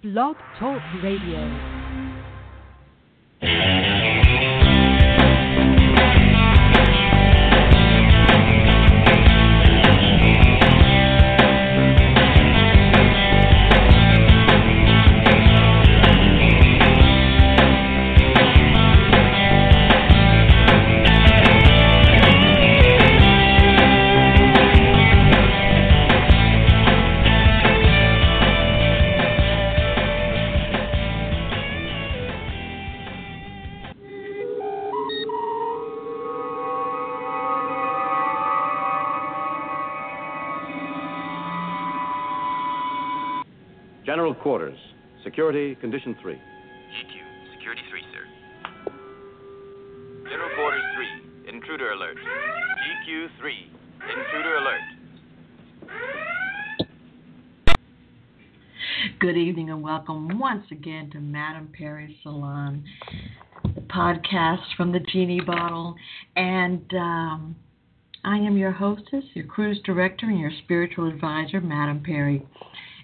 Blog Talk Radio. Security Condition 3. GQ, Security 3, sir. General Quarters 3, Intruder Alert. GQ 3, Intruder Alert. Good evening and welcome once again to Madame Perry's Salon, the podcast from the Genie Bottle. And um, I am your hostess, your cruise director, and your spiritual advisor, Madame Perry.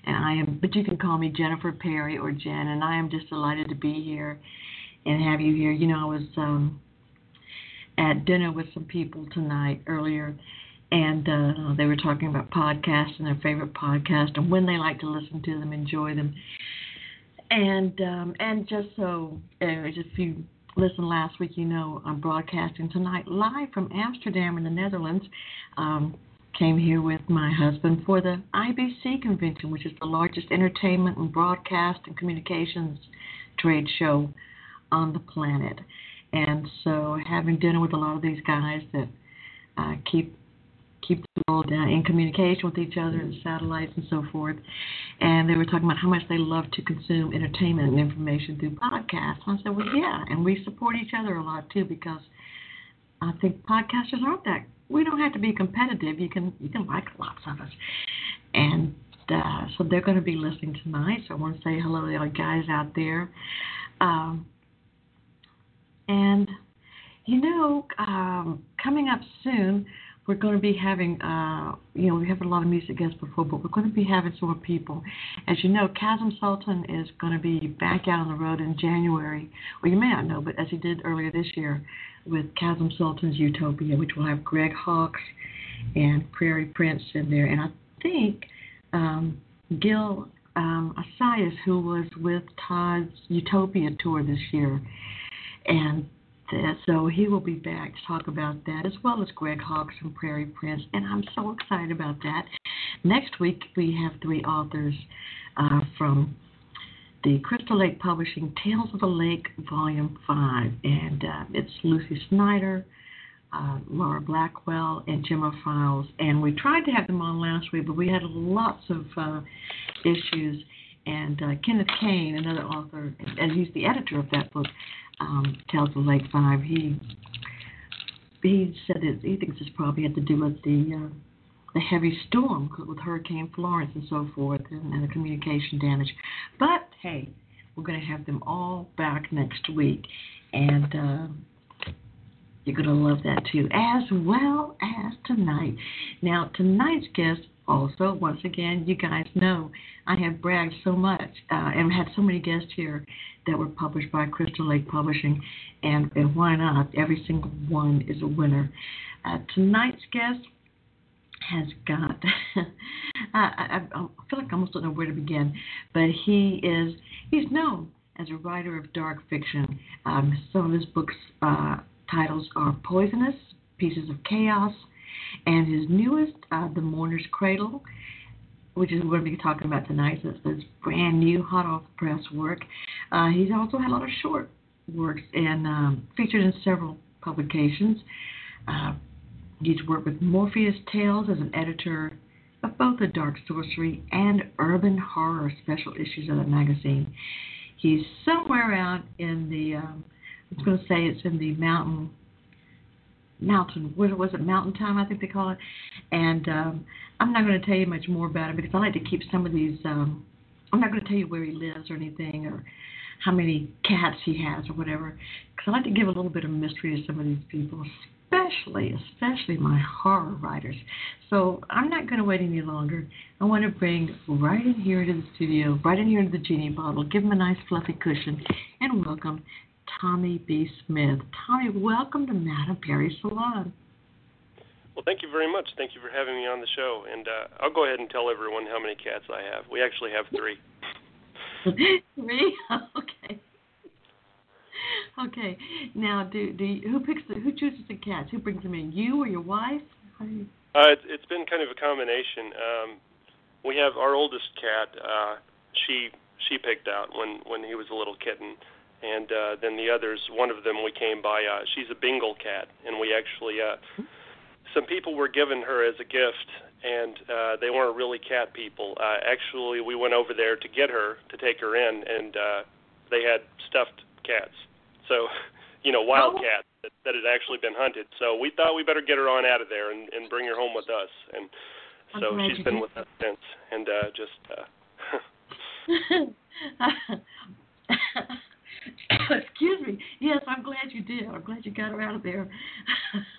And I am, but you can call me Jennifer Perry or Jen. And I am just delighted to be here and have you here. You know, I was um, at dinner with some people tonight earlier, and uh, they were talking about podcasts and their favorite podcast and when they like to listen to them, enjoy them. And um, and just so, uh, just if you listened last week, you know I'm broadcasting tonight live from Amsterdam in the Netherlands. Um, came here with my husband for the IBC convention, which is the largest entertainment and broadcast and communications trade show on the planet. And so, having dinner with a lot of these guys that uh, keep keep the world uh, in communication with each other and satellites and so forth. And they were talking about how much they love to consume entertainment and information through podcasts. And I said, well, yeah, and we support each other a lot too because I think podcasters aren't that we don't have to be competitive. You can you can like lots of us, and uh, so they're going to be listening tonight. So I want to say hello to all guys out there, um, and you know, um, coming up soon. We're going to be having, uh, you know, we have a lot of music guests before, but we're going to be having some more people. As you know, Kasim Sulton is going to be back out on the road in January. Well, you may not know, but as he did earlier this year, with Kasim Sulton's Utopia, which will have Greg Hawkes and Prairie Prince in there. And I think um, Gil um, Assayas, who was with Todd's Utopia tour this year. And so he will be back to talk about that, as well as Greg Hawkes from Prairie Prince. And I'm so excited about that. Next week, we have three authors uh, from the Crystal Lake Publishing Tales of the Lake Volume 5. And uh, it's Lucy Snyder, uh, Laura Blackwell, and Gemma Files. And we tried to have them on last week, but we had lots of uh, issues. And uh, Kenneth Cain, another author, and he's the editor of that book, um, Tales of the Lake 5, he he said that he thinks it's probably had to do with the uh, the heavy storm with Hurricane Florence and so forth, and, and the communication damage. But hey, we're going to have them all back next week, and uh, you're going to love that too, as well as tonight. Now, tonight's guest also, once again, you guys know I have bragged so much uh, and had so many guests here that were published by Crystal Lake Publishing, and, and why not? Every single one is a winner. Uh, tonight's guest has got. I, I, I feel like I almost don't know where to begin, but he is he's known as a writer of dark fiction. Um, some of his books uh, titles are Poisonous, Pieces of Chaos, and his newest, uh, The Mourner's Cradle, which is what we're going to be talking about tonight. So it's brand new, hot off the press work. Uh, he's also had a lot of short works and um, featured in several publications. Uh, he's worked with Morpheus Tales as an editor of both the Dark Sorcery and Urban Horror special issues of the magazine. He's somewhere out in the, um, I was going to say it's in the mountain mountain what was it mountain time i think they call it and um i'm not going to tell you much more about it because i like to keep some of these um i'm not going to tell you where he lives or anything or how many cats he has or whatever because i like to give a little bit of mystery to some of these people especially, especially my horror writers. So I'm not going to wait any longer. I want to bring right in here to the studio, right in here to the genie bottle, give him a nice fluffy cushion, and welcome Tommy B. Smith. Tommy, welcome to Madame Perry Salon. Well, thank you very much. Thank you for having me on the show. And uh, I'll go ahead and tell everyone how many cats I have. We actually have three. three? Okay. Okay. Now, do do you, who picks the, who chooses the cats? Who brings them in? You or your wife? You... Uh, it's, it's been kind of a combination. Um, we have our oldest cat. Uh, she she picked out when when he was a little kitten, and uh, then the others. One of them we came by. Uh, she's a Bengal cat, and we actually uh, some people were given her as a gift, and uh, they weren't really cat people. Uh, actually, we went over there to get her to take her in, and uh, they had stuffed cats. So, you know, wild Oh. cats that, that had actually been hunted. So we thought we better get her on out of there and, and bring her home with us. And so she's been with us since, and uh, just. Uh, Excuse me. Yes, I'm glad you did. I'm glad you got her out of there.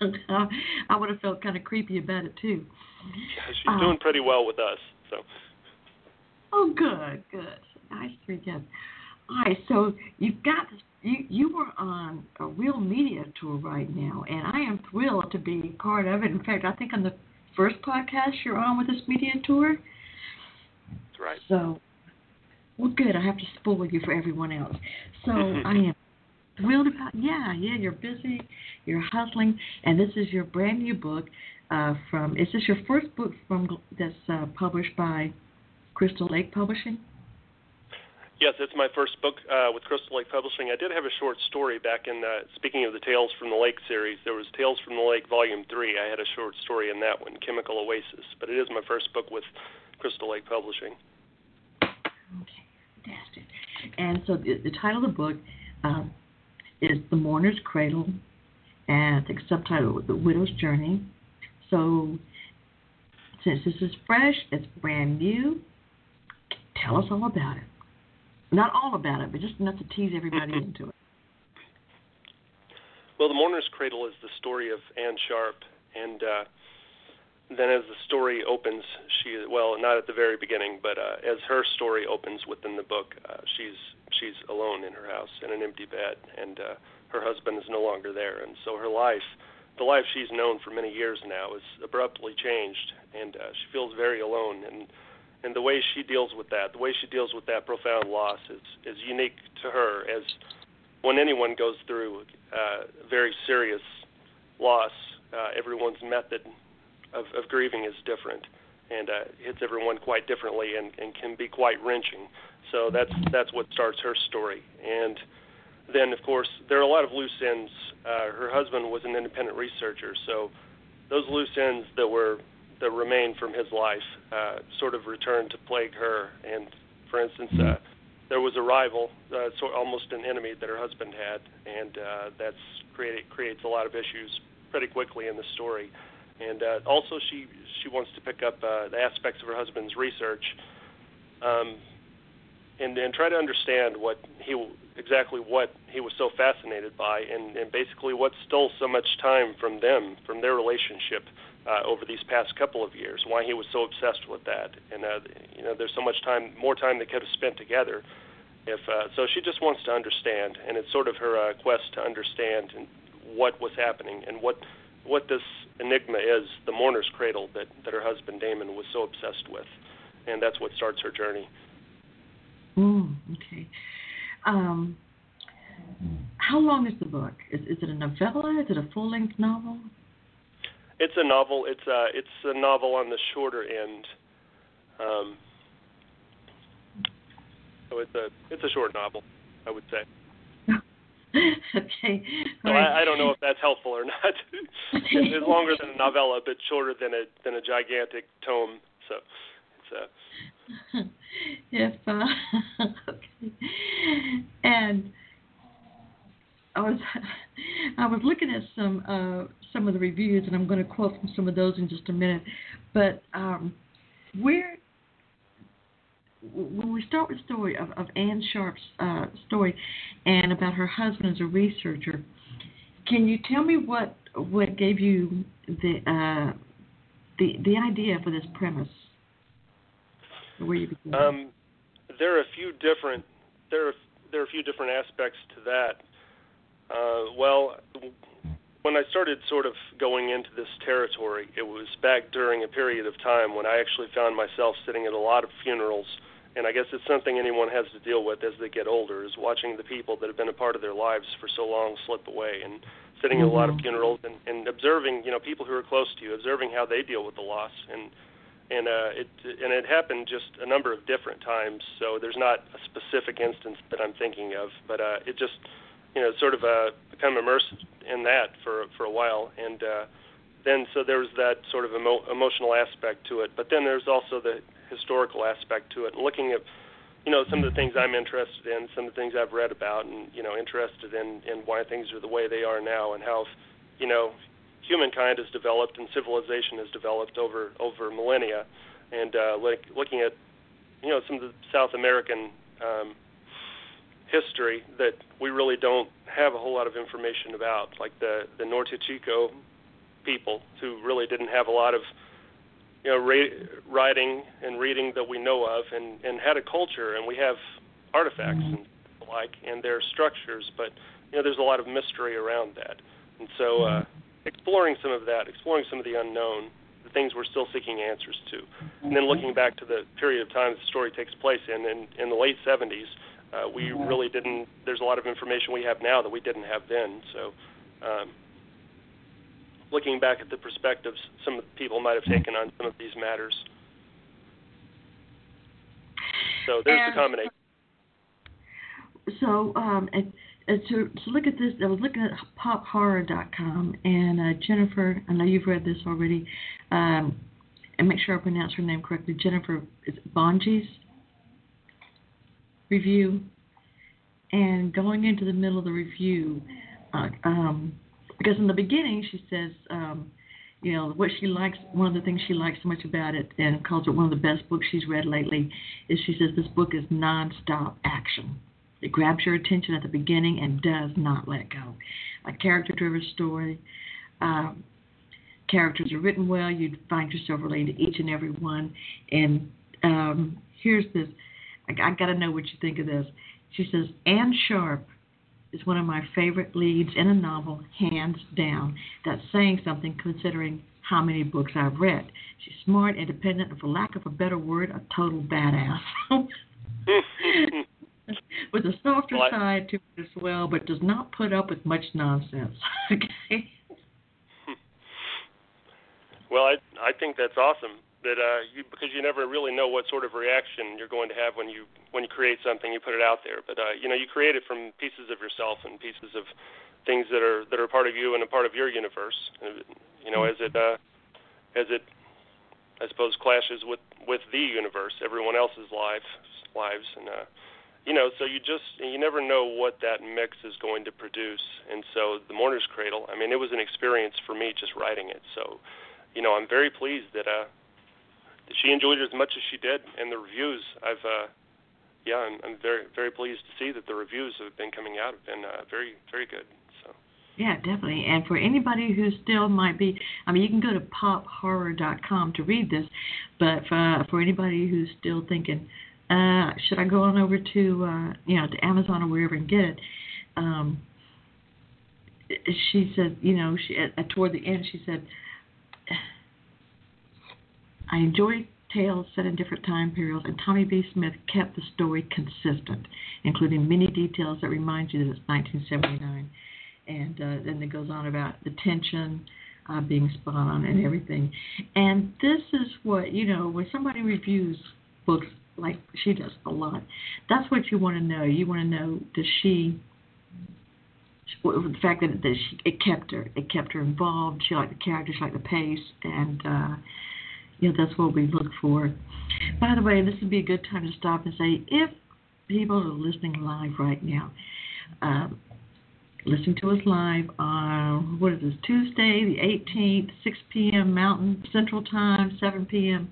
I would have felt kind of creepy about it too. Yeah, she's Uh, doing pretty well with us. So Oh, good, good. Nice three kids. All right, so you've got you you were on a real media tour right now, and I am thrilled to be part of it. In fact, I think on the first podcast you're on with this media tour. that's right. So, well, good. I have to spoil you for everyone else. So I am thrilled about. Yeah, yeah. You're busy. You're hustling, and this is your brand new book. Uh, from is this your first book from that's uh, published by Crystal Lake Publishing? Yes, it's my first book uh, with Crystal Lake Publishing. I did have a short story back in. Uh, speaking of the Tales from the Lake series, there was Tales from the Lake Volume Three. I had a short story in that one, Chemical Oasis. But it is my first book with Crystal Lake Publishing. And so the, the title of the book um, is The Mourner's Cradle, and I think subtitle The Widow's Journey. So since this is fresh, it's brand new. Tell us all about it. Not all about it, but just enough to tease everybody into it. Well, The Mourner's Cradle is the story of Anne Sharp, and uh, then as the story opens, she well, not at the very beginning, but uh, as her story opens within the book, uh, she's she's alone in her house in an empty bed, and uh, her husband is no longer there, and so her life, the life she's known for many years now, is abruptly changed, and uh, she feels very alone, and and the way she deals with that, the way she deals with that profound loss, is is unique to her as when anyone goes through uh, very serious loss, uh, everyone's method of, of grieving is different and uh, hits everyone quite differently and, and can be quite wrenching. So that's that's what starts her story. And then, of course, there are a lot of loose ends. Uh, her husband was an independent researcher, so those loose ends that were that remained from his life uh, sort of returned to plague her. And for instance, uh, there was a rival, uh, so almost an enemy that her husband had, and uh, that's created creates a lot of issues pretty quickly in the story. And uh, also, she she wants to pick up uh, the aspects of her husband's research, um, and and try to understand what he exactly what he was so fascinated by, and and basically what stole so much time from them, from their relationship uh, over these past couple of years. Why he was so obsessed with that, and uh, you know, there's so much time, more time they could have spent together. If uh, so, she just wants to understand, and it's sort of her uh, quest to understand and what was happening and what what this enigma is, the mourner's cradle that that her husband Damon was so obsessed with, and that's what starts her journey. Mm, okay. Um, how long is the book? Is, is it a novella? Is it a full length novel? It's a novel. It's a it's a novel on the shorter end. Um, so it's a it's a short novel, I would say. okay. So right. I, I don't know if that's helpful or not. it's, longer than a novella, but shorter than a than a gigantic tome. So it's a if uh, okay, and I was I was looking at some uh, some of the reviews, and I'm going to quote from some of those in just a minute. But um, where when we start with the story of, of Anne Sharp's uh, story and about her husband as a researcher, can you tell me what what gave you the uh, the the idea for this premise? Where you began? Um, there are a few different there are there are a few different aspects to that. Uh, well, when I started sort of going into this territory, it was back during a period of time when I actually found myself sitting at a lot of funerals. And I guess it's something anyone has to deal with as they get older is watching the people that have been a part of their lives for so long slip away and sitting mm-hmm. at a lot of mm-hmm. funerals and, and observing, you know, people who are close to you, observing how they deal with the loss and and uh, it and it happened just a number of different times. So there's not a specific instance that I'm thinking of, but uh, it just you know sort of uh, become immersed in that for for a while, and uh, then so there was that sort of emo- emotional aspect to it. But then there's also the historical aspect to it, looking at you know some of the things I'm interested in, some of the things I've read about, and you know interested in in why things are the way they are now, and how you know humankind has developed and civilization has developed over over millennia, and uh, like looking at you know some of the South American um, history that we really don't have a whole lot of information about, like the the Norte Chico people who really didn't have a lot of you know ra- writing and reading that we know of, and and had a culture, and we have artifacts and like and their structures, but you know there's a lot of mystery around that, and so. Uh, exploring some of that, exploring some of the unknown, the things we're still seeking answers to, and then looking back to the period of time the story takes place in, in, in the late 70s, uh, we really didn't. There's a lot of information we have now that we didn't have then. So, um, looking back at the perspectives some people might have taken on some of these matters. So there's and the combination. So, um, and uh, to, to look at this, I was looking at pophorror.com, and uh, Jennifer, I know you've read this already, um, and make sure I pronounce her name correctly. Jennifer is Bonji's review, and going into the middle of the review, uh, um, because in the beginning she says, um, you know, what she likes, one of the things she likes so much about it, and calls it one of the best books she's read lately, is she says this book is nonstop action it grabs your attention at the beginning and does not let go. A character driven story. Um, characters are written well. You'd find yourself relating to each and every one. And um, here's this I, I got to know what you think of this. She says, Anne Sharp is one of my favorite leads in a novel, hands down. That's saying something considering how many books I've read. She's smart, independent, and for lack of a better word, a total badass. with a softer well, side to it as well, but does not put up with much nonsense. okay. Well, I I think that's awesome that uh, you because you never really know what sort of reaction you're going to have when you when you create something you put it out there. But uh, you know you create it from pieces of yourself and pieces of things that are that are part of you and a part of your universe. You know, as it uh, as it I suppose clashes with with the universe, everyone else's lives lives and. Uh, you know, so you just you never know what that mix is going to produce. And so the Mourner's Cradle, I mean, it was an experience for me just writing it. So, you know, I'm very pleased that uh she enjoyed it as much as she did, and the reviews I've uh yeah, I'm, I'm very very pleased to see that the reviews have been coming out have been uh, very very good. So. Yeah, definitely. And for anybody who still might be, I mean, you can go to pophorror.com to read this, but for, for anybody who's still thinking, uh, should I go on over to uh, you know to Amazon or wherever and get it? Um, she said, you know, she at, toward the end she said, I enjoy tales set in different time periods, and Tommy B. Smith kept the story consistent, including many details that remind you that it's 1979. And uh, then it goes on about the tension uh, being spot on and everything. And this is what you know when somebody reviews books like she does a lot. That's what you want to know. You want to know does she the fact that, that she, it kept her it kept her involved. She liked the characters, she liked the pace, and uh, know that's what we look for. By the way, this would be a good time to stop and say if people are listening live right now. Um, listen to us live on what is this Tuesday, the 18th, 6 p.m. Mountain Central Time, 7 p.m.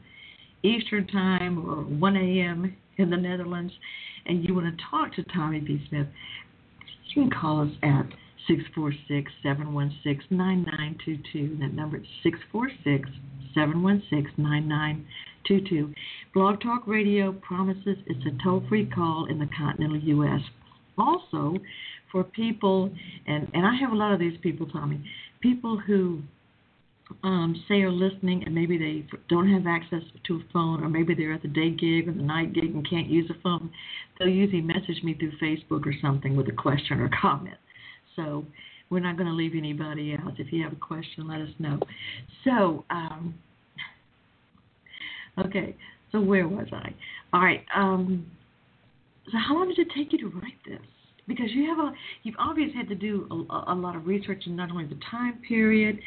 Eastern Time or 1 a.m. in the Netherlands, and you want to talk to Tommy B. Smith, you can call us at 646 716 9922. That number is 646 716 9922. Blog Talk Radio promises it's a toll free call in the continental U.S. Also, for people, and, and I have a lot of these people, Tommy, people who um, say are listening and maybe they don't have access to a phone or maybe they're at the day gig or the night gig and can't use a phone, they'll usually message me through Facebook or something with a question or comment. So we're not going to leave anybody out. If you have a question, let us know. So, um, okay, so where was I? All right. Um, so how long did it take you to write this? because you have a you've obviously had to do a, a lot of research in not only the time period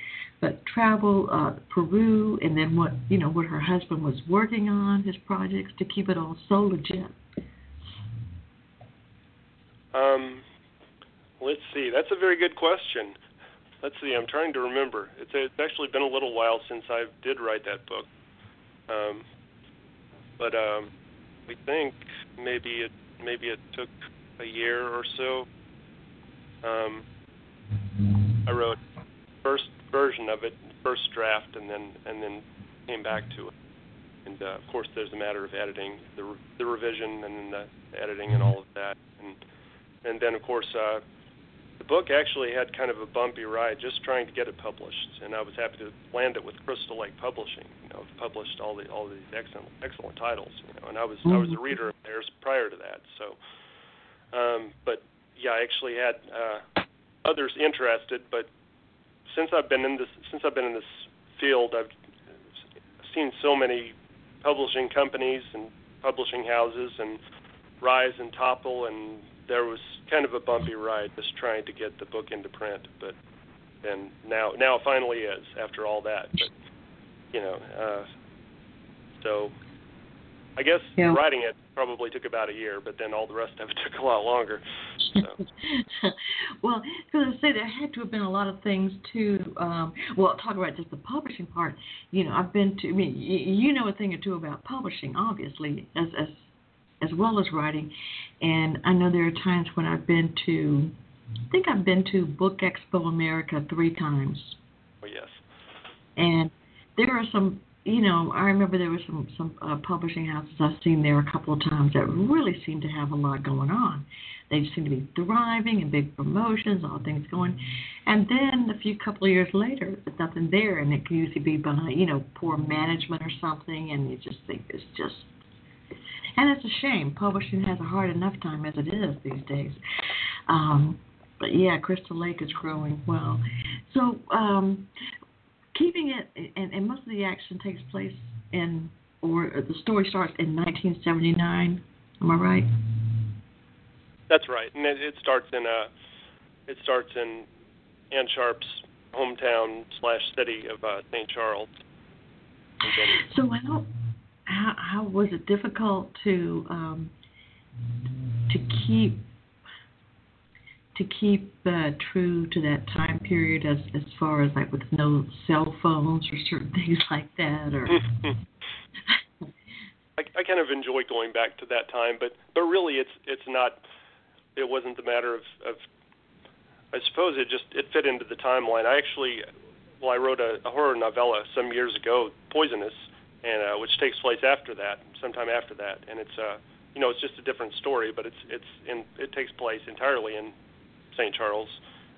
but travel uh, Peru and then what you know what her husband was working on his projects to keep it all so legit. Um, let's see. That's a very good question. Let's see. I'm trying to remember. It's it's actually been a little while since I did write that book. Um, but um, we think maybe it maybe it took a year or so. Um, I wrote first version of it, first draft, and then and then came back to it. And uh, of course, there's a matter of editing, the re- the revision, and then the editing and all of that. And and then of course, uh, the book actually had kind of a bumpy ride, just trying to get it published. And I was happy to land it with Crystal Lake Publishing. You know, published all the all these excellent excellent titles. You know, and I was I was a reader of theirs prior to that, so um, but yeah, I actually had uh, others interested, but since I've been in this since I've been in this field, I've seen so many publishing companies and publishing houses and rise and topple, and there was kind of a bumpy ride just trying to get the book into print. But then now now it finally is after all that. But you know, uh, so I guess yeah. writing it probably took about a year, but then all the rest of it took a lot longer. So. well, because I say there had to have been a lot of things too. Um, well, talk about just the publishing part. You know, I've been to. I mean, you know a thing or two about publishing, obviously, as as as well as writing. And I know there are times when I've been to. I think I've been to Book Expo America three times. Oh yes. And there are some you know, I remember there were some some uh, publishing houses I've seen there a couple of times that really seemed to have a lot going on. They seem to be thriving and big promotions, all things going. And then a few couple of years later, there's nothing there, and it can usually be behind, you know, poor management or something, and you just think it's just. And it's a shame. Publishing has a hard enough time as it is these days. Um, but yeah, Crystal Lake is growing well. So, um, keeping it, and, and most of the action takes place in, or the story starts in 1979. Am I right? That's right, and it, it starts in a, uh, it starts in Anne Sharp's hometown slash city of uh, St. Charles. So how, how how was it difficult to um, to keep to keep uh, true to that time period as as far as like with no cell phones or certain things like that or? I, I kind of enjoy going back to that time but but really it's it's not it wasn't the matter of of I suppose it just it fit into the timeline. I actually well I wrote a, a horror novella some years ago Poisonous and uh, which takes place after that sometime after that and it's uh you know it's just a different story but it's it's in it takes place entirely in St. Charles,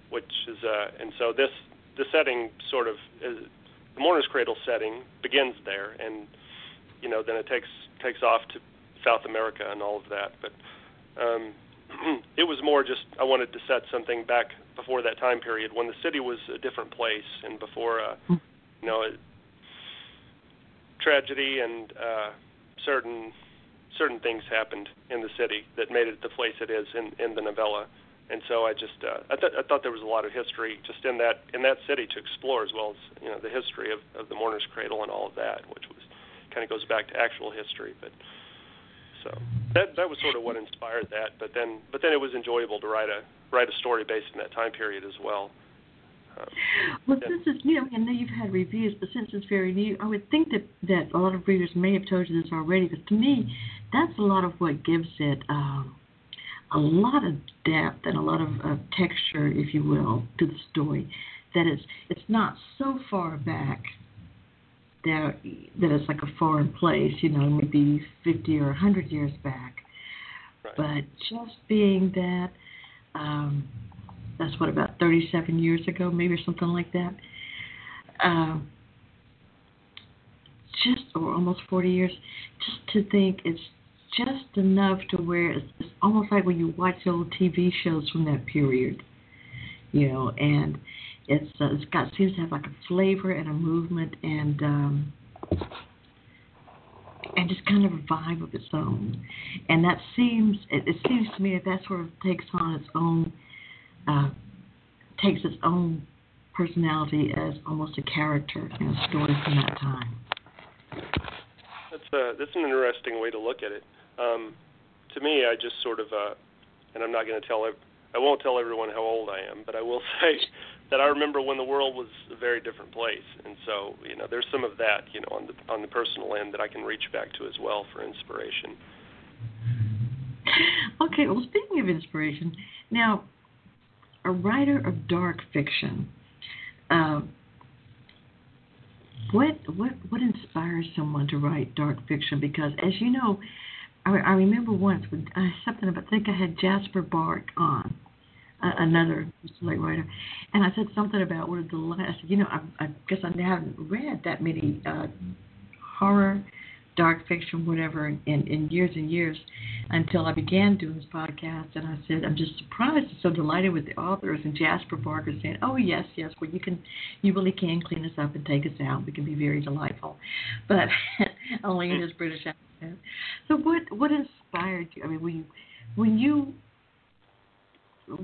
which is uh, and so this the setting sort of is, the mourner's cradle setting begins there, and you know then it takes takes off to South America and all of that. But um, it was more just I wanted to set something back before that time period when the city was a different place and before uh, you know it, tragedy and uh, certain certain things happened in the city that made it the place it is in in the novella and so I just uh, I, th- I thought there was a lot of history just in that in that city to explore as well as you know the history of, of the mourner's cradle and all of that, which was kind of goes back to actual history. But so that that was sort of what inspired that. But then but then it was enjoyable to write a write a story based in that time period as well. Um, well, since it's new, I know you've had reviews, but since it's very new, I would think that that a lot of readers may have told you this already. But to me, that's a lot of what gives it. Um, a lot of depth and a lot of uh, texture, if you will, to the story. That it's it's not so far back that that it's like a foreign place, you know, maybe 50 or 100 years back. Right. But just being that, um, that's what about 37 years ago, maybe or something like that. Um, just or almost 40 years, just to think it's just enough to where it's, it's almost like when you watch old TV shows from that period, you know, and it's uh, it's got seems to have like a flavor and a movement and um, and just kind of a vibe of its own, and that seems it, it seems to me that that sort of takes on its own uh, takes its own personality as almost a character in a story from that time. That's a that's an interesting way to look at it. Um, to me, I just sort of, uh, and I'm not going to tell, I won't tell everyone how old I am, but I will say that I remember when the world was a very different place, and so you know, there's some of that, you know, on the on the personal end that I can reach back to as well for inspiration. Okay, well, speaking of inspiration, now, a writer of dark fiction, uh, what what what inspires someone to write dark fiction? Because as you know, I, I remember once when uh, something about I think I had Jasper Bark on, uh, another late writer, and I said something about a delight. I said, you know, I, I guess I haven't read that many uh, horror, dark fiction, whatever, in, in years and years until I began doing this podcast. And I said, I'm just surprised and so delighted with the authors. And Jasper Barker saying, Oh yes, yes, well you can, you really can clean us up and take us out. We can be very delightful, but only in his British accent. So what what inspired you? I mean, when you when you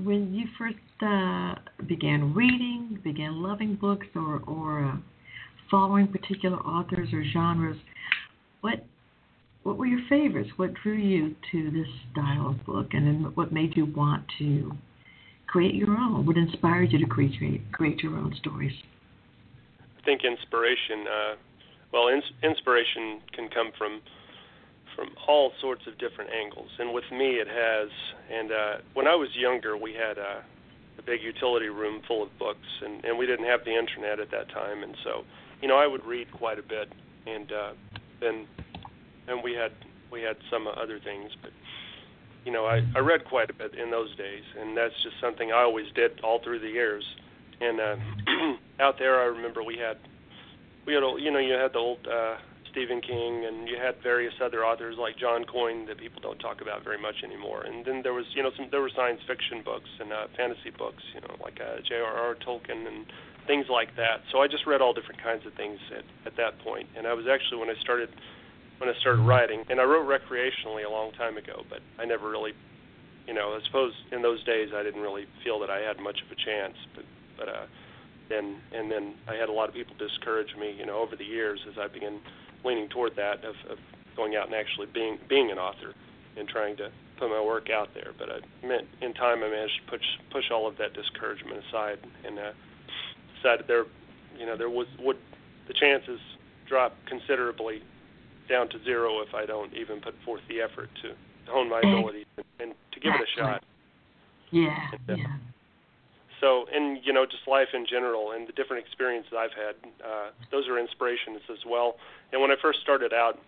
when you first uh, began reading, began loving books, or or uh, following particular authors or genres, what what were your favorites? What drew you to this style of book, and what made you want to create your own? What inspired you to create create your own stories? I think inspiration, uh, well, ins- inspiration can come from from all sorts of different angles, and with me it has. And uh, when I was younger, we had a, a big utility room full of books, and, and we didn't have the internet at that time, and so you know I would read quite a bit, and uh, then and we had we had some other things, but you know I I read quite a bit in those days, and that's just something I always did all through the years. And uh, out there, I remember we had we had you know you had the old uh, Stephen King, and you had various other authors like John Coyne that people don't talk about very much anymore. And then there was, you know, some there were science fiction books and uh, fantasy books, you know, like uh, J.R.R. Tolkien and things like that. So I just read all different kinds of things at at that point. And I was actually when I started when I started writing, and I wrote recreationally a long time ago, but I never really, you know, I suppose in those days I didn't really feel that I had much of a chance, but but uh and and then I had a lot of people discourage me, you know, over the years as I began leaning toward that of, of going out and actually being being an author and trying to put my work out there. But I meant in time I managed to push push all of that discouragement aside and uh, decided there, you know, there was would the chances drop considerably down to zero if I don't even put forth the effort to, hone my abilities and, and to give it a shot. Yeah, And, uh, yeah. So, and you know, just life in general and the different experiences I've had, uh, those are inspirations as well. And when I first started out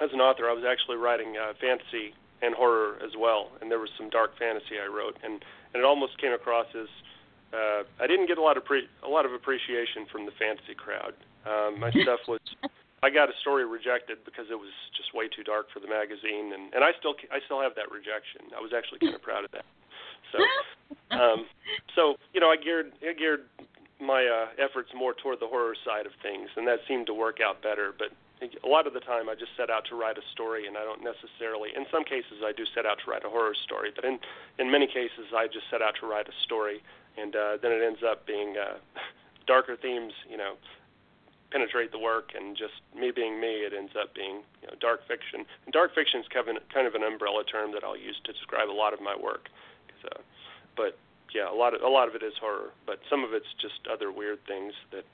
as an author, I was actually writing uh, fantasy and horror as well, and there was some dark fantasy I wrote, and and it almost came across as uh, I didn't get a lot of pre- a lot of appreciation from the fantasy crowd. Um, my stuff was. I got a story rejected because it was just way too dark for the magazine, and and I still I still have that rejection. I was actually kind of proud of that. So, um, so you know, I geared I geared my uh, efforts more toward the horror side of things, and that seemed to work out better. But a lot of the time, I just set out to write a story, and I don't necessarily. In some cases, I do set out to write a horror story, but in in many cases, I just set out to write a story, and uh, then it ends up being uh, darker themes. You know, penetrate the work, and just me being me, it ends up being you know dark fiction. And dark fiction is kind of an, umbrella term that I'll use to describe a lot of my work. So, but yeah, a lot of a lot of it is horror, but some of it's just other weird things that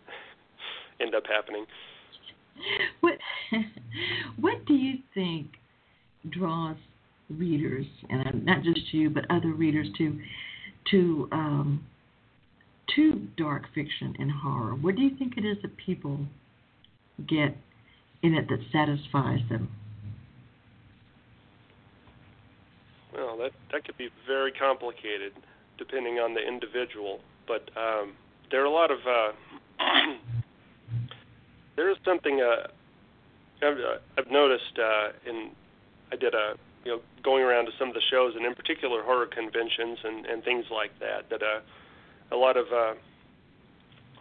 end up happening. What what do you think draws readers, and not just you, but other readers to to um, to dark fiction and horror? What do you think it is that people get in it that satisfies them? Well, that that could be very complicated depending on the individual, but um, there are a lot of uh, there is something uh, I've, uh, I've noticed uh, in I did a you know going around to some of the shows and in particular horror conventions and and things like that that uh, a lot of uh,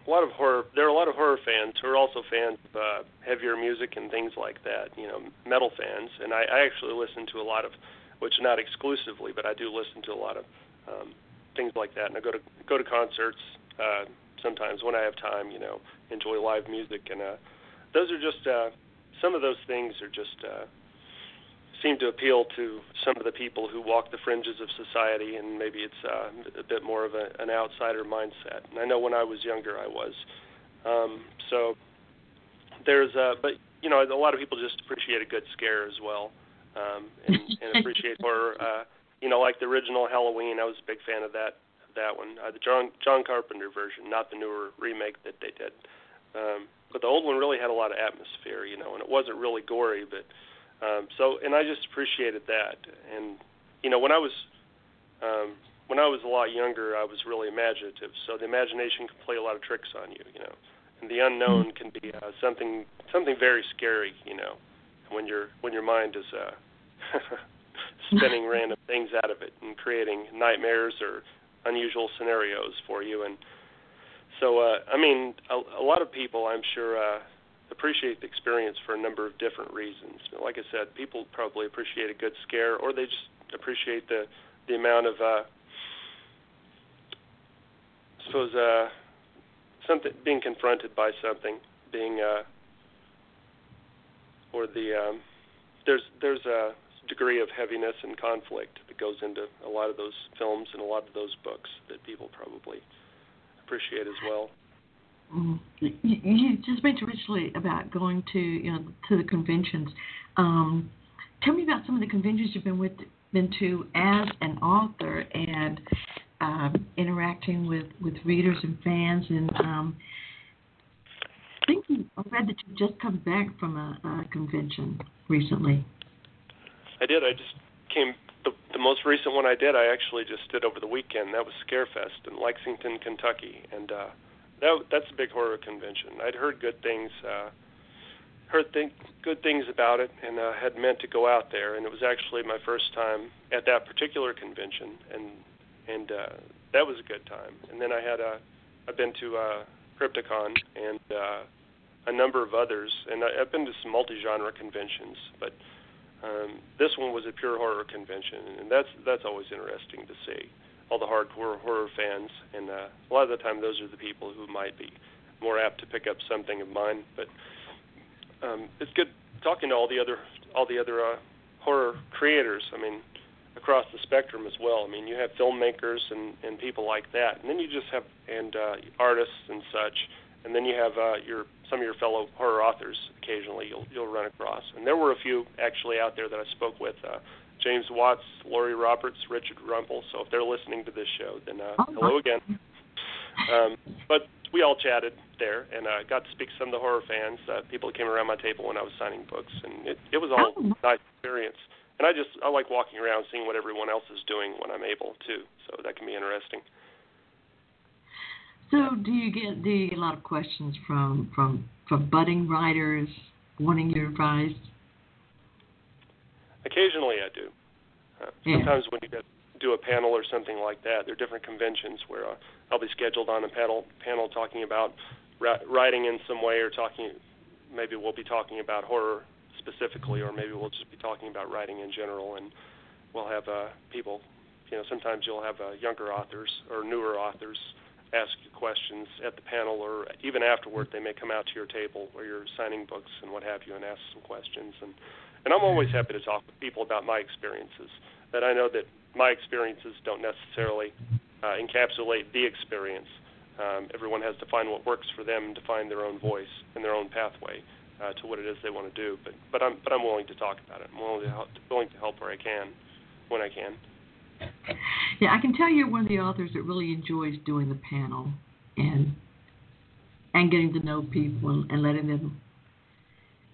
a lot of horror there are a lot of horror fans who are also fans of uh, heavier music and things like that you know metal fans. And I, I actually listen to a lot of which not exclusively but I do listen to a lot of um, things like that. And I go to go to concerts uh, sometimes when I have time you know enjoy live music. And uh, those are just uh, some of those things are just uh, seem to appeal to some of the people who walk the fringes of society, and maybe it's uh, a bit more of a, an outsider mindset. And I know when I was younger, I was. Um, so there's, uh, but you know, a lot of people just appreciate a good scare as well, um, and, and appreciate horror. Uh, you know, like the original Halloween, I was a big fan of that that one, uh, the John John Carpenter version, not the newer remake that they did. Um, but the old one really had a lot of atmosphere, you know, and it wasn't really gory, but um, so, and I just appreciated that. And you know, when I was um, when I was a lot younger, I was really imaginative. So the imagination can play a lot of tricks on you, you know. And the unknown can be uh, something something very scary, you know, when your when your mind is uh, spinning random things out of it and creating nightmares or unusual scenarios for you. And so, uh, I mean, a, a lot of people, I'm sure. Uh, appreciate the experience for a number of different reasons. Like I said, people probably appreciate a good scare, or they just appreciate the the amount of, uh, I suppose, uh, something being confronted by something, being, uh, or the um, there's there's a degree of heaviness and conflict that goes into a lot of those films and a lot of those books that people probably appreciate as well. Mm. You, you just mentioned originally about going to you know to the conventions. Um, tell me about some of the conventions you've been with been to as an author and um, interacting with with readers and fans. And um, I think I read that you just come back from a, a convention recently. I did. I just came. The, the most recent one I did, I actually just did over the weekend. That was Scarefest in Lexington, Kentucky, and uh, that that's a big horror convention. I'd heard good things, uh, heard think, good things about it, and uh, had meant to go out there. And it was actually my first time at that particular convention, and and uh, that was a good time. And then I had a, I've been to uh, Crypticon and uh, a number of others, and I, I've been to some multi-genre conventions, but um, this one was a pure horror convention, and that's that's always interesting to see all the hardcore horror fans, and uh, a lot of the time those are the people who might be more apt to pick up something of mine. But um, it's good talking to all the other all the other uh, horror creators. I mean, across the spectrum as well. I mean, you have filmmakers and and people like that, and then you just have and uh, artists and such, and then you have uh, your some of your fellow horror authors. Occasionally, you'll you'll run across, and there were a few actually out there that I spoke with. Uh, James Watts, Laurie Roberts, Richard Rumpel. So if they're listening to this show, then uh, oh, hello again. Um, but we all chatted there and uh, got to speak to some of the horror fans, uh, people that came around my table when I was signing books, and it, it was all oh. nice experience. And I just I like walking around, seeing what everyone else is doing when I'm able to. So that can be interesting. So do you get do you get a lot of questions from from from budding writers wanting your advice? Occasionally, I do. Uh, sometimes when you get, do a panel or something like that, there are different conventions where uh, I'll be scheduled on a panel panel talking about ra- writing in some way, or talking. Maybe we'll be talking about horror specifically, or maybe we'll just be talking about writing in general, and we'll have uh, people. You know, sometimes you'll have uh, younger authors or newer authors ask you questions at the panel, or even afterward, they may come out to your table where you're signing books and what have you, and ask some questions and and I'm always happy to talk with people about my experiences. That I know that my experiences don't necessarily uh, encapsulate the experience. Um, everyone has to find what works for them to find their own voice and their own pathway uh, to what it is they want to do. But but I'm but I'm willing to talk about it. I'm willing to help, willing to help where I can. when I can. Yeah, I can tell you're one of the authors that really enjoys doing the panel and and getting to know people and, and letting them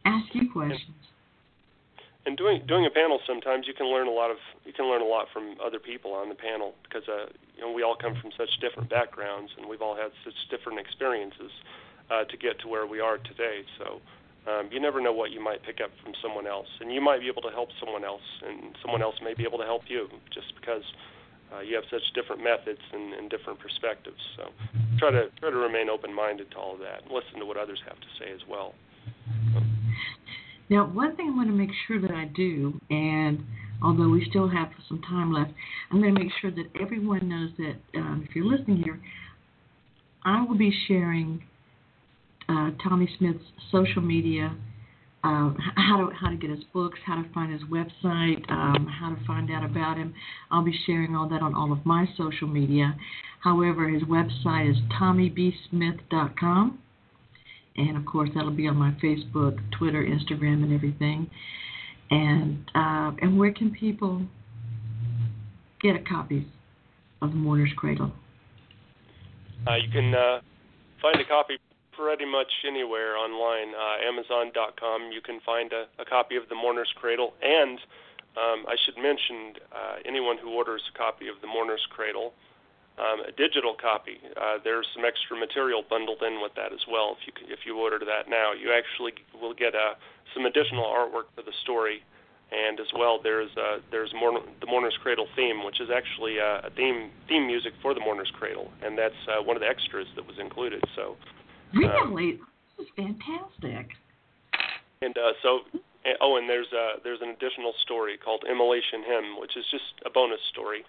ask you questions. And doing doing a panel sometimes you can learn a lot of you can learn a lot from other people on the panel because uh, you know we all come from such different backgrounds and we've all had such different experiences uh, to get to where we are today. So um, you never know what you might pick up from someone else, and you might be able to help someone else, and someone else may be able to help you just because uh, you have such different methods and, and different perspectives. So try to try to remain open-minded to all of that, and listen to what others have to say as well. Now, one thing I want to make sure that I do, and although we still have some time left, I'm going to make sure that everyone knows that um, if you're listening here, I will be sharing uh, Tommy Smith's social media, uh, how to how to get his books, how to find his website, um, how to find out about him. I'll be sharing all that on all of my social media. However, his website is tommybsmith.com and of course that'll be on my Facebook, Twitter, Instagram, and everything. And uh, and where can people get a copy of The Mourner's Cradle? Uh, you can uh, find a copy pretty much anywhere online. Uh, Amazon.com. You can find a, a, copy of The Mourner's Cradle, and um, I should mention uh, anyone who orders a copy of The Mourner's Cradle um, a digital copy. Uh, there's some extra material bundled in with that as well. If you if you order that now, you actually will get uh, some additional artwork for the story, and as well there's uh, there's Mourn- the Mourner's Cradle theme, which is actually uh, a theme theme music for the Mourner's Cradle, and that's uh, one of the extras that was included. So um, really, this is fantastic. And uh, so oh, and there's uh, there's an additional story called Immolation Hymn, which is just a bonus story.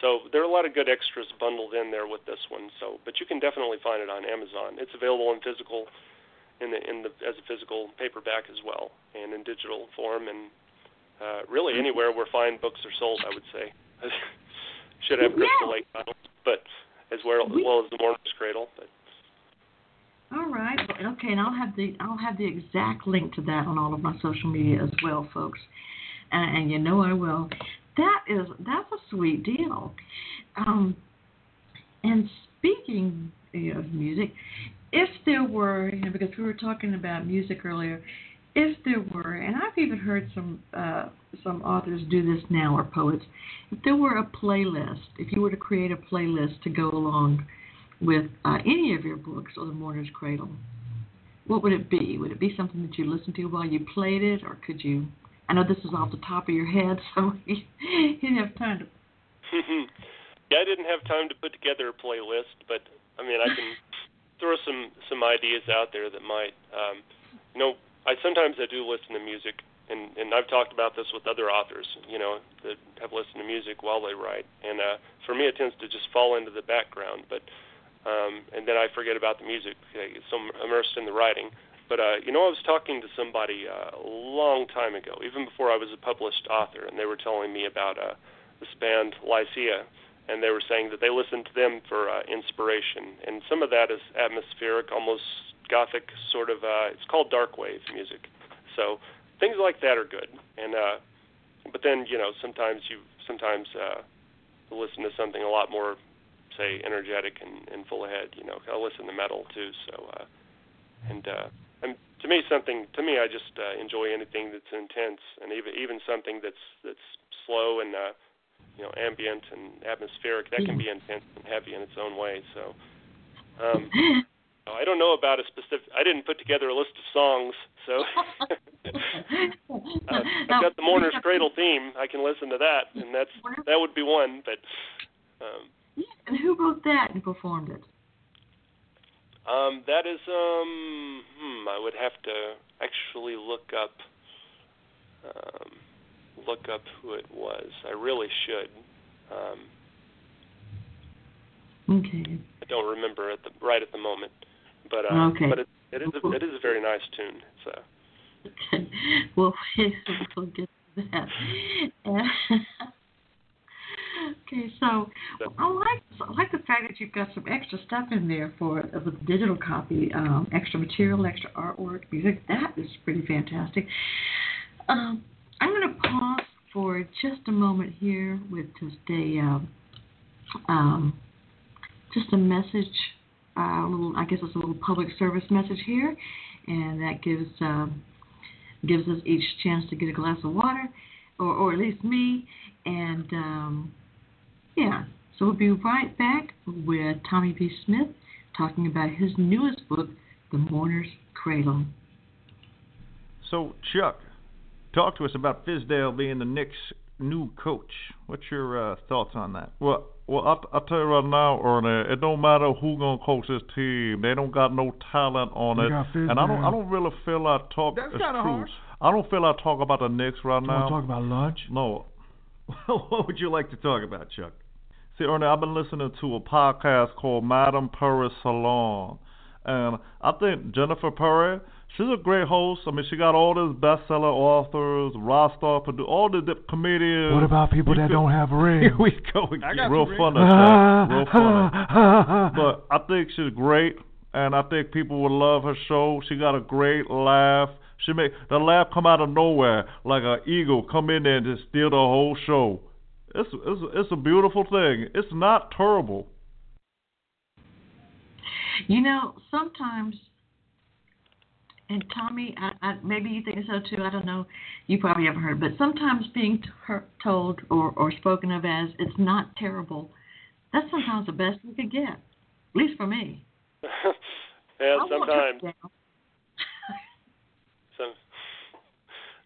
So there are a lot of good extras bundled in there with this one. So, but you can definitely find it on Amazon. It's available in physical, in the in the as a physical paperback as well, and in digital form, and uh, really mm-hmm. anywhere where fine books are sold. I would say should have Crystal. Lake titles, but as well as well as the Mourner's Cradle. But all right. Okay, and I'll have the I'll have the exact link to that on all of my social media as well, folks. And, and you know I will that is that's a sweet deal. Um, and speaking of music, if there were, you know, because we were talking about music earlier, if there were, and I've even heard some uh, some authors do this now or poets, if there were a playlist, if you were to create a playlist to go along with uh, any of your books or The Mourner's Cradle, what would it be? Would it be something that you listened to while you played it, or could you I know this is off the top of your head, so you didn't have time to. yeah, I didn't have time to put together a playlist, but I mean, I can throw some some ideas out there that might. Um, you know, I sometimes I do listen to music, and and I've talked about this with other authors. You know, that have listened to music while they write, and uh, for me, it tends to just fall into the background, but. Um, and then I forget about the music. I get so immersed in the writing. But uh, you know, I was talking to somebody uh, a long time ago, even before I was a published author, and they were telling me about uh, this band Lycia, and they were saying that they listened to them for uh, inspiration, and some of that is atmospheric, almost gothic sort of. Uh, it's called dark wave music. So things like that are good, and uh, but then you know sometimes you sometimes uh, listen to something a lot more, say, energetic and, and full ahead. You know, I listen to metal too, so. Uh, and uh, and to me something to me I just uh, enjoy anything that's intense and even even something that's that's slow and uh, you know ambient and atmospheric that can be intense and heavy in its own way. So um, I don't know about a specific. I didn't put together a list of songs, so uh, I've got the Mourner's Cradle theme. I can listen to that, and that's that would be one. But um, and who wrote that and performed it? Um, that is, um, hmm, I would have to actually look up, um, look up who it was. I really should. Um, okay. I don't remember at the right at the moment, but uh, okay. but it, it is a, it is a very nice tune. So. Okay. Well, we'll get to that. Okay, so I like I like the fact that you've got some extra stuff in there for the digital copy, um, extra material, extra artwork, music. That is pretty fantastic. Um, I'm going to pause for just a moment here with just a um, um, just a message. Uh, a little, I guess it's a little public service message here, and that gives um, gives us each chance to get a glass of water, or, or at least me. And um, yeah, so we'll be right back with Tommy B. Smith talking about his newest book, The Mourner's Cradle. So, Chuck, talk to us about Fizdale being the Knicks' new coach. What's your uh, thoughts on that? Well, well, I I tell you right now, Ernie, it don't matter who gonna coach this team. They don't got no talent on They it, and I don't I don't really feel I talk. That's it's kinda true. harsh. I don't feel I talk about the Knicks right You want to talk about lunch? no, what would you like to talk about, Chuck? See, Ernie, I've been listening to a podcast called Madame Perry Salon, and I think Jennifer Perry, she's a great host. I mean, she got all these bestseller authors, Rostov, produ- all the di- comedians. What about people You that could- don't have rings? Here we go again. got real Rick. funny, Chuck. real funny. But I think she's great, and I think people would love her show. She got a great laugh. She make the laugh come out of nowhere, like an eagle come in there and just steal the whole show. It's it's it's a beautiful thing. It's not terrible. You know, sometimes, and Tommy, I, I, maybe you think so too. I don't know. You probably haven't heard, but sometimes being t- told or, or spoken of as it's not terrible, that's sometimes the best we could get. At least for me. yeah, I sometimes. turn. Some,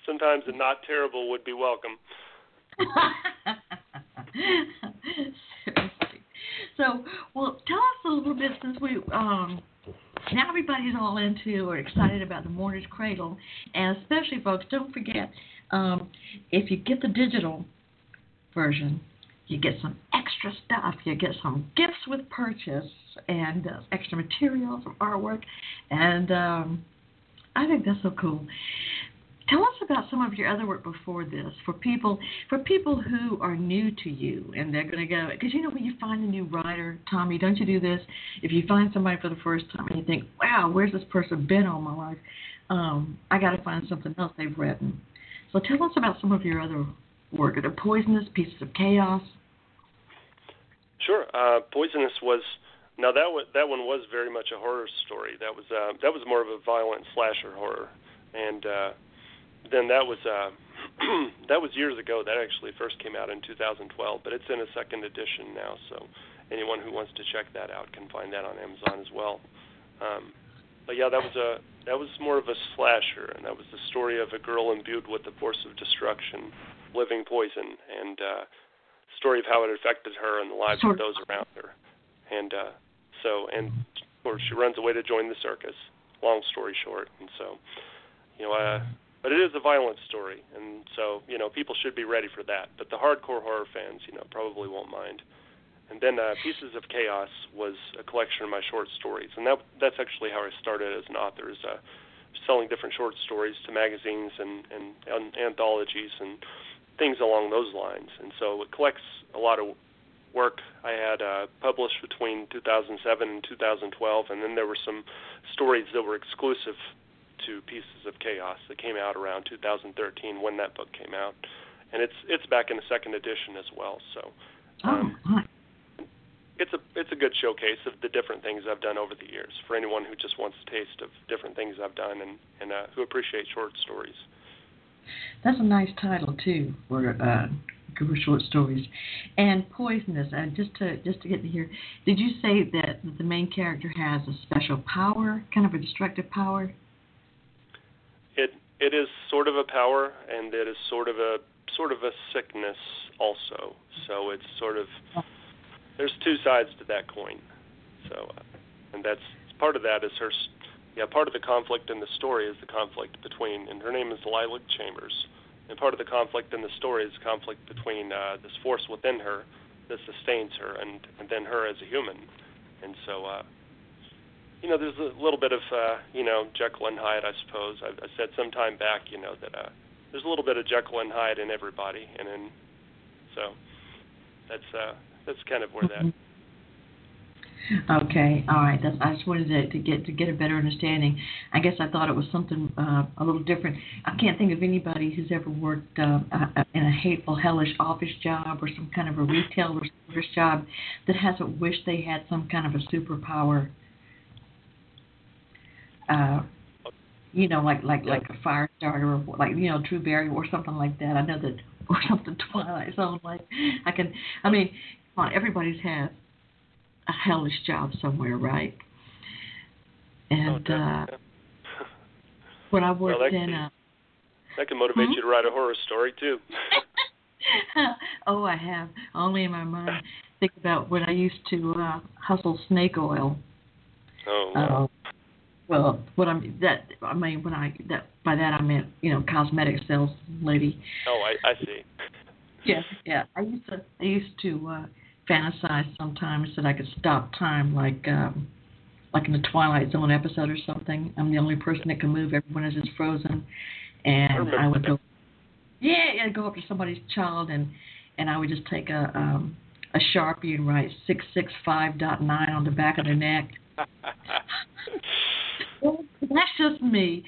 sometimes the not terrible would be welcome. Seriously. So, well, tell us a little bit since we um now everybody's all into or excited about the Mourner's Cradle, and especially folks, don't forget um, if you get the digital version, you get some extra stuff. You get some gifts with purchase and uh, extra materials, artwork, and um, I think that's so cool. Tell us about some of your other work before this for people for people who are new to you and they're going to go because you know when you find a new writer, Tommy, don't you do this? If you find somebody for the first time and you think, "Wow, where's this person been all my life?" Um, I got to find something else they've written. So tell us about some of your other work. The Poisonous, Pieces of Chaos. Sure. Uh, Poisonous was now that that one was very much a horror story. That was uh, that was more of a violent slasher horror, and uh, then that was uh, that was years ago. That actually first came out in 2012, but it's in a second edition now. So anyone who wants to check that out can find that on Amazon as well. Um, but yeah, that was a that was more of a slasher, and that was the story of a girl imbued with the force of destruction, living poison, and uh, story of how it affected her and the lives Sure. of those around her. And uh, so, and of course, she runs away to join the circus. Long story short, and so, you know, uh, but it is a violent story, and so you know, people should be ready for that. But the hardcore horror fans, you know, probably won't mind. And then uh, Pieces of Chaos was a collection of my short stories, and that that's actually how I started as an author, is uh, selling different short stories to magazines and, and, and anthologies and things along those lines. And so it collects a lot of work I had uh, published between 2007 and 2012, and then there were some stories that were exclusive to Pieces of Chaos that came out around 2013 when that book came out, and it's it's back in the second edition as well. So um, Oh, it's a it's a good showcase of the different things I've done over the years for anyone who just wants a taste of different things I've done and and uh, who appreciate short stories. That's a nice title too for uh, for short stories. And poisonous. And just to just to get to here, did you say that the main character has a special power, kind of a destructive power? It is sort of a power and it is sort of a sort of a sickness also. So it's sort of there's two sides to that coin. So uh, and that's part of that is her yeah part of the conflict in the story is the conflict between and her name is Lilac Chambers. And part of the conflict in the story is conflict between uh, this force within her that sustains her and, and then her as a human. And so, uh, you know, there's a little bit of, uh, you know, Jekyll and Hyde, I suppose. I, I said some time back, you know, that uh, there's a little bit of Jekyll and Hyde in everybody. And in, so that's, uh, that's kind of where that. Okay, all right. That's, I just wanted to, to get to get a better understanding. I guess I thought it was something uh, a little different. I can't think of anybody who's ever worked uh, in a hateful, hellish office job or some kind of a retail or service job that hasn't wished they had some kind of a superpower. Uh, you know, like like like a fire starter or like you know Drew Barry or something like that. I know that or something Twilight Zone. Like I can, I mean, come on, everybody's had a hellish job somewhere, right? And oh, uh, when I worked well, that in can, a that can motivate Hmm? you to write a horror story too. oh, I have only in my mind. Think about when I used to uh, hustle snake oil. Oh, wow. Uh, well, what I'm that I mean when I that by that I meant you know cosmetic sales lady. oh, I, I see. Yeah, yeah. I used to I used to uh, fantasize sometimes that I could stop time like um, like in the Twilight Zone episode or something. I'm the only person that can move. Everyone is just frozen, and remember I would go. Yeah, yeah. I'd go up to somebody's child and and I would just take a um, a sharpie and write six six five dot nine on the back of their neck. That's just me.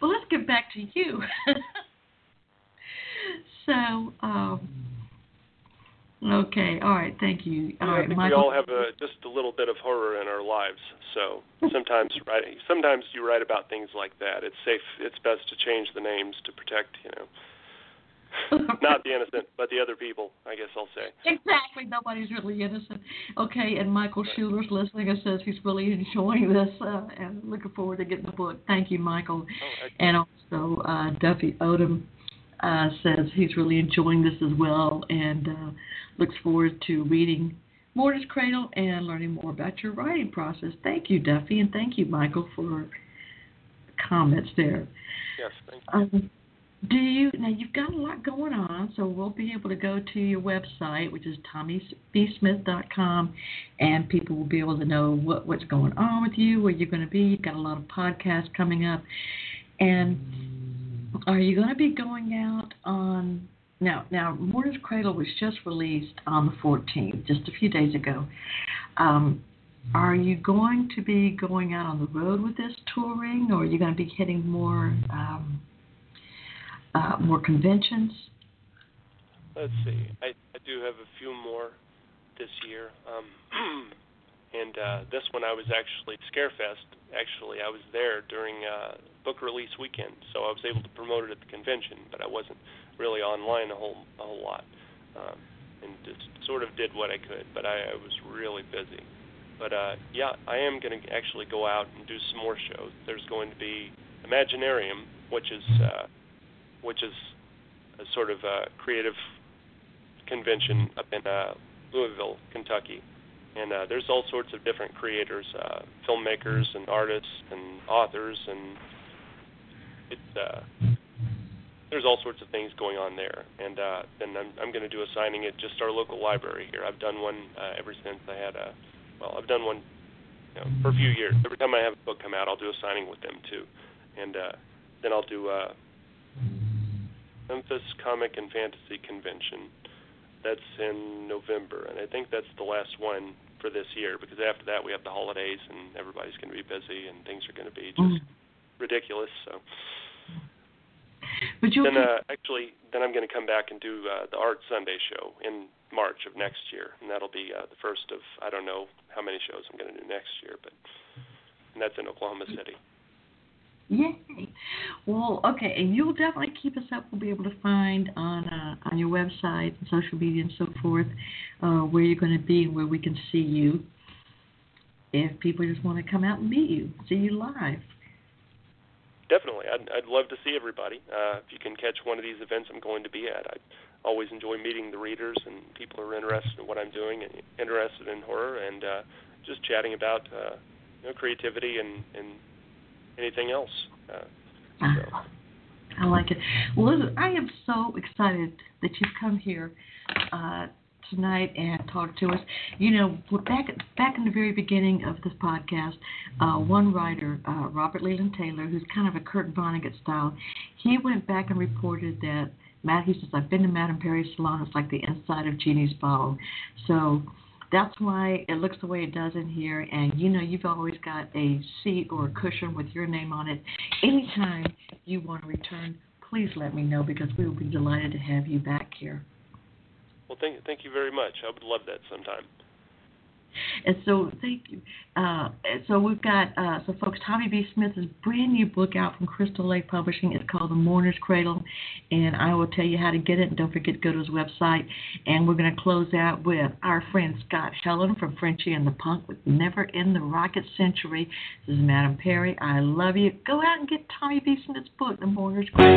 but let's get back to you. so, um, okay, all right, thank you. All I right, think Michael. we all have a, just a little bit of horror in our lives. So sometimes writing, sometimes you write about things like that. It's safe. It's best to change the names to protect, you know, not the innocent, but the other people. I guess I'll say. Exactly. Nobody's really innocent. Okay, and Michael Schuler's listening and says he's really enjoying this uh, and looking forward to getting the book. Thank you, Michael. Oh, And also, uh, Duffy Odom uh, says he's really enjoying this as well and uh, looks forward to reading Mourner's Cradle and learning more about your writing process. Thank you, Duffy, and thank you, Michael, for comments there. yes, thank you. Um, do you now? You've got a lot going on, so we'll be able to go to your website, which is tommybsmith.com, and people will be able to know what what's going on with you, where you're going to be. You've got a lot of podcasts coming up, and are you going to be going out on now? Now, Mourner's Cradle was just released on the 14th, just a few days ago. Um, are you going to be going out on the road with this touring, or are you going to be hitting more? Um, uh, more conventions. Let's see. I, I do have a few more this year. Um, and uh, this one I was actually Scarefest. Actually, I was there during uh, book release weekend, so I was able to promote it at the convention, but I wasn't really online a whole a whole lot, um, and just sort of did what I could. But I, I was really busy. But uh, yeah, I am going to actually go out and do some more shows. There's going to be Imaginarium, which is uh, which is a sort of a creative convention up in uh, Louisville, Kentucky. And uh, there's all sorts of different creators, uh, filmmakers and artists and authors, and it's uh, there's all sorts of things going on there. And uh, then I'm I'm going to do a signing at just our local library here. I've done one uh, ever since I had a well, I've done one you know, for a few years. Every time I have a book come out, I'll do a signing with them too, and uh, then I'll do uh, Memphis Comic and Fantasy Convention. That's in November, and I think that's the last one for this year because after that we have the holidays and everybody's going to be busy and things are going to be just ridiculous. So But you'll then, uh, actually, then I'm going to come back and do uh, the Art Sunday show in March of next year, and that'll be uh, the first of I don't know how many shows I'm going to do next year, but and that's in Oklahoma City. Yay! Well, okay, and you'll definitely keep us up. We'll be able to find on uh, on your website and social media and so forth uh, where you're going to be and where we can see you. If people just want to come out and meet you, see you live. Definitely, I'd I'd love to see everybody. Uh, if you can catch one of these events I'm going to be at, I always enjoy meeting the readers and people who are interested in what I'm doing and interested in horror and uh, just chatting about uh, you know creativity and and anything else. Uh, so. Ah, I like it. Well, listen, I am so excited that you've come here uh, tonight and talked to us. You know, back back in the very beginning of this podcast, uh, one writer, uh, Robert Leland Taylor, who's kind of a Kurt Vonnegut style, he went back and reported that Matt, he says, I've been to Madame Perry's salon. It's like the inside of Jeannie's bottle. So that's why it looks the way it does in here. And you know, you've always got a seat or a cushion with your name on it. Anytime you want to return, please let me know because we will be delighted to have you back here. Well, thank thank you very much. I would love that sometime. And so, thank you. Uh, so we've got uh, so folks. Tommy B. Smith's brand new book out from Crystal Lake Publishing. It's called The Mourner's Cradle, and I will tell you how to get it. And don't forget to go to his website. And we're going to close out with our friend Scott Helland from Frenchie and the Punk with Never in the Rocket Century. This is Madame Perry. I love you. Go out and get Tommy B. Smith's book, The Mourner's Cradle.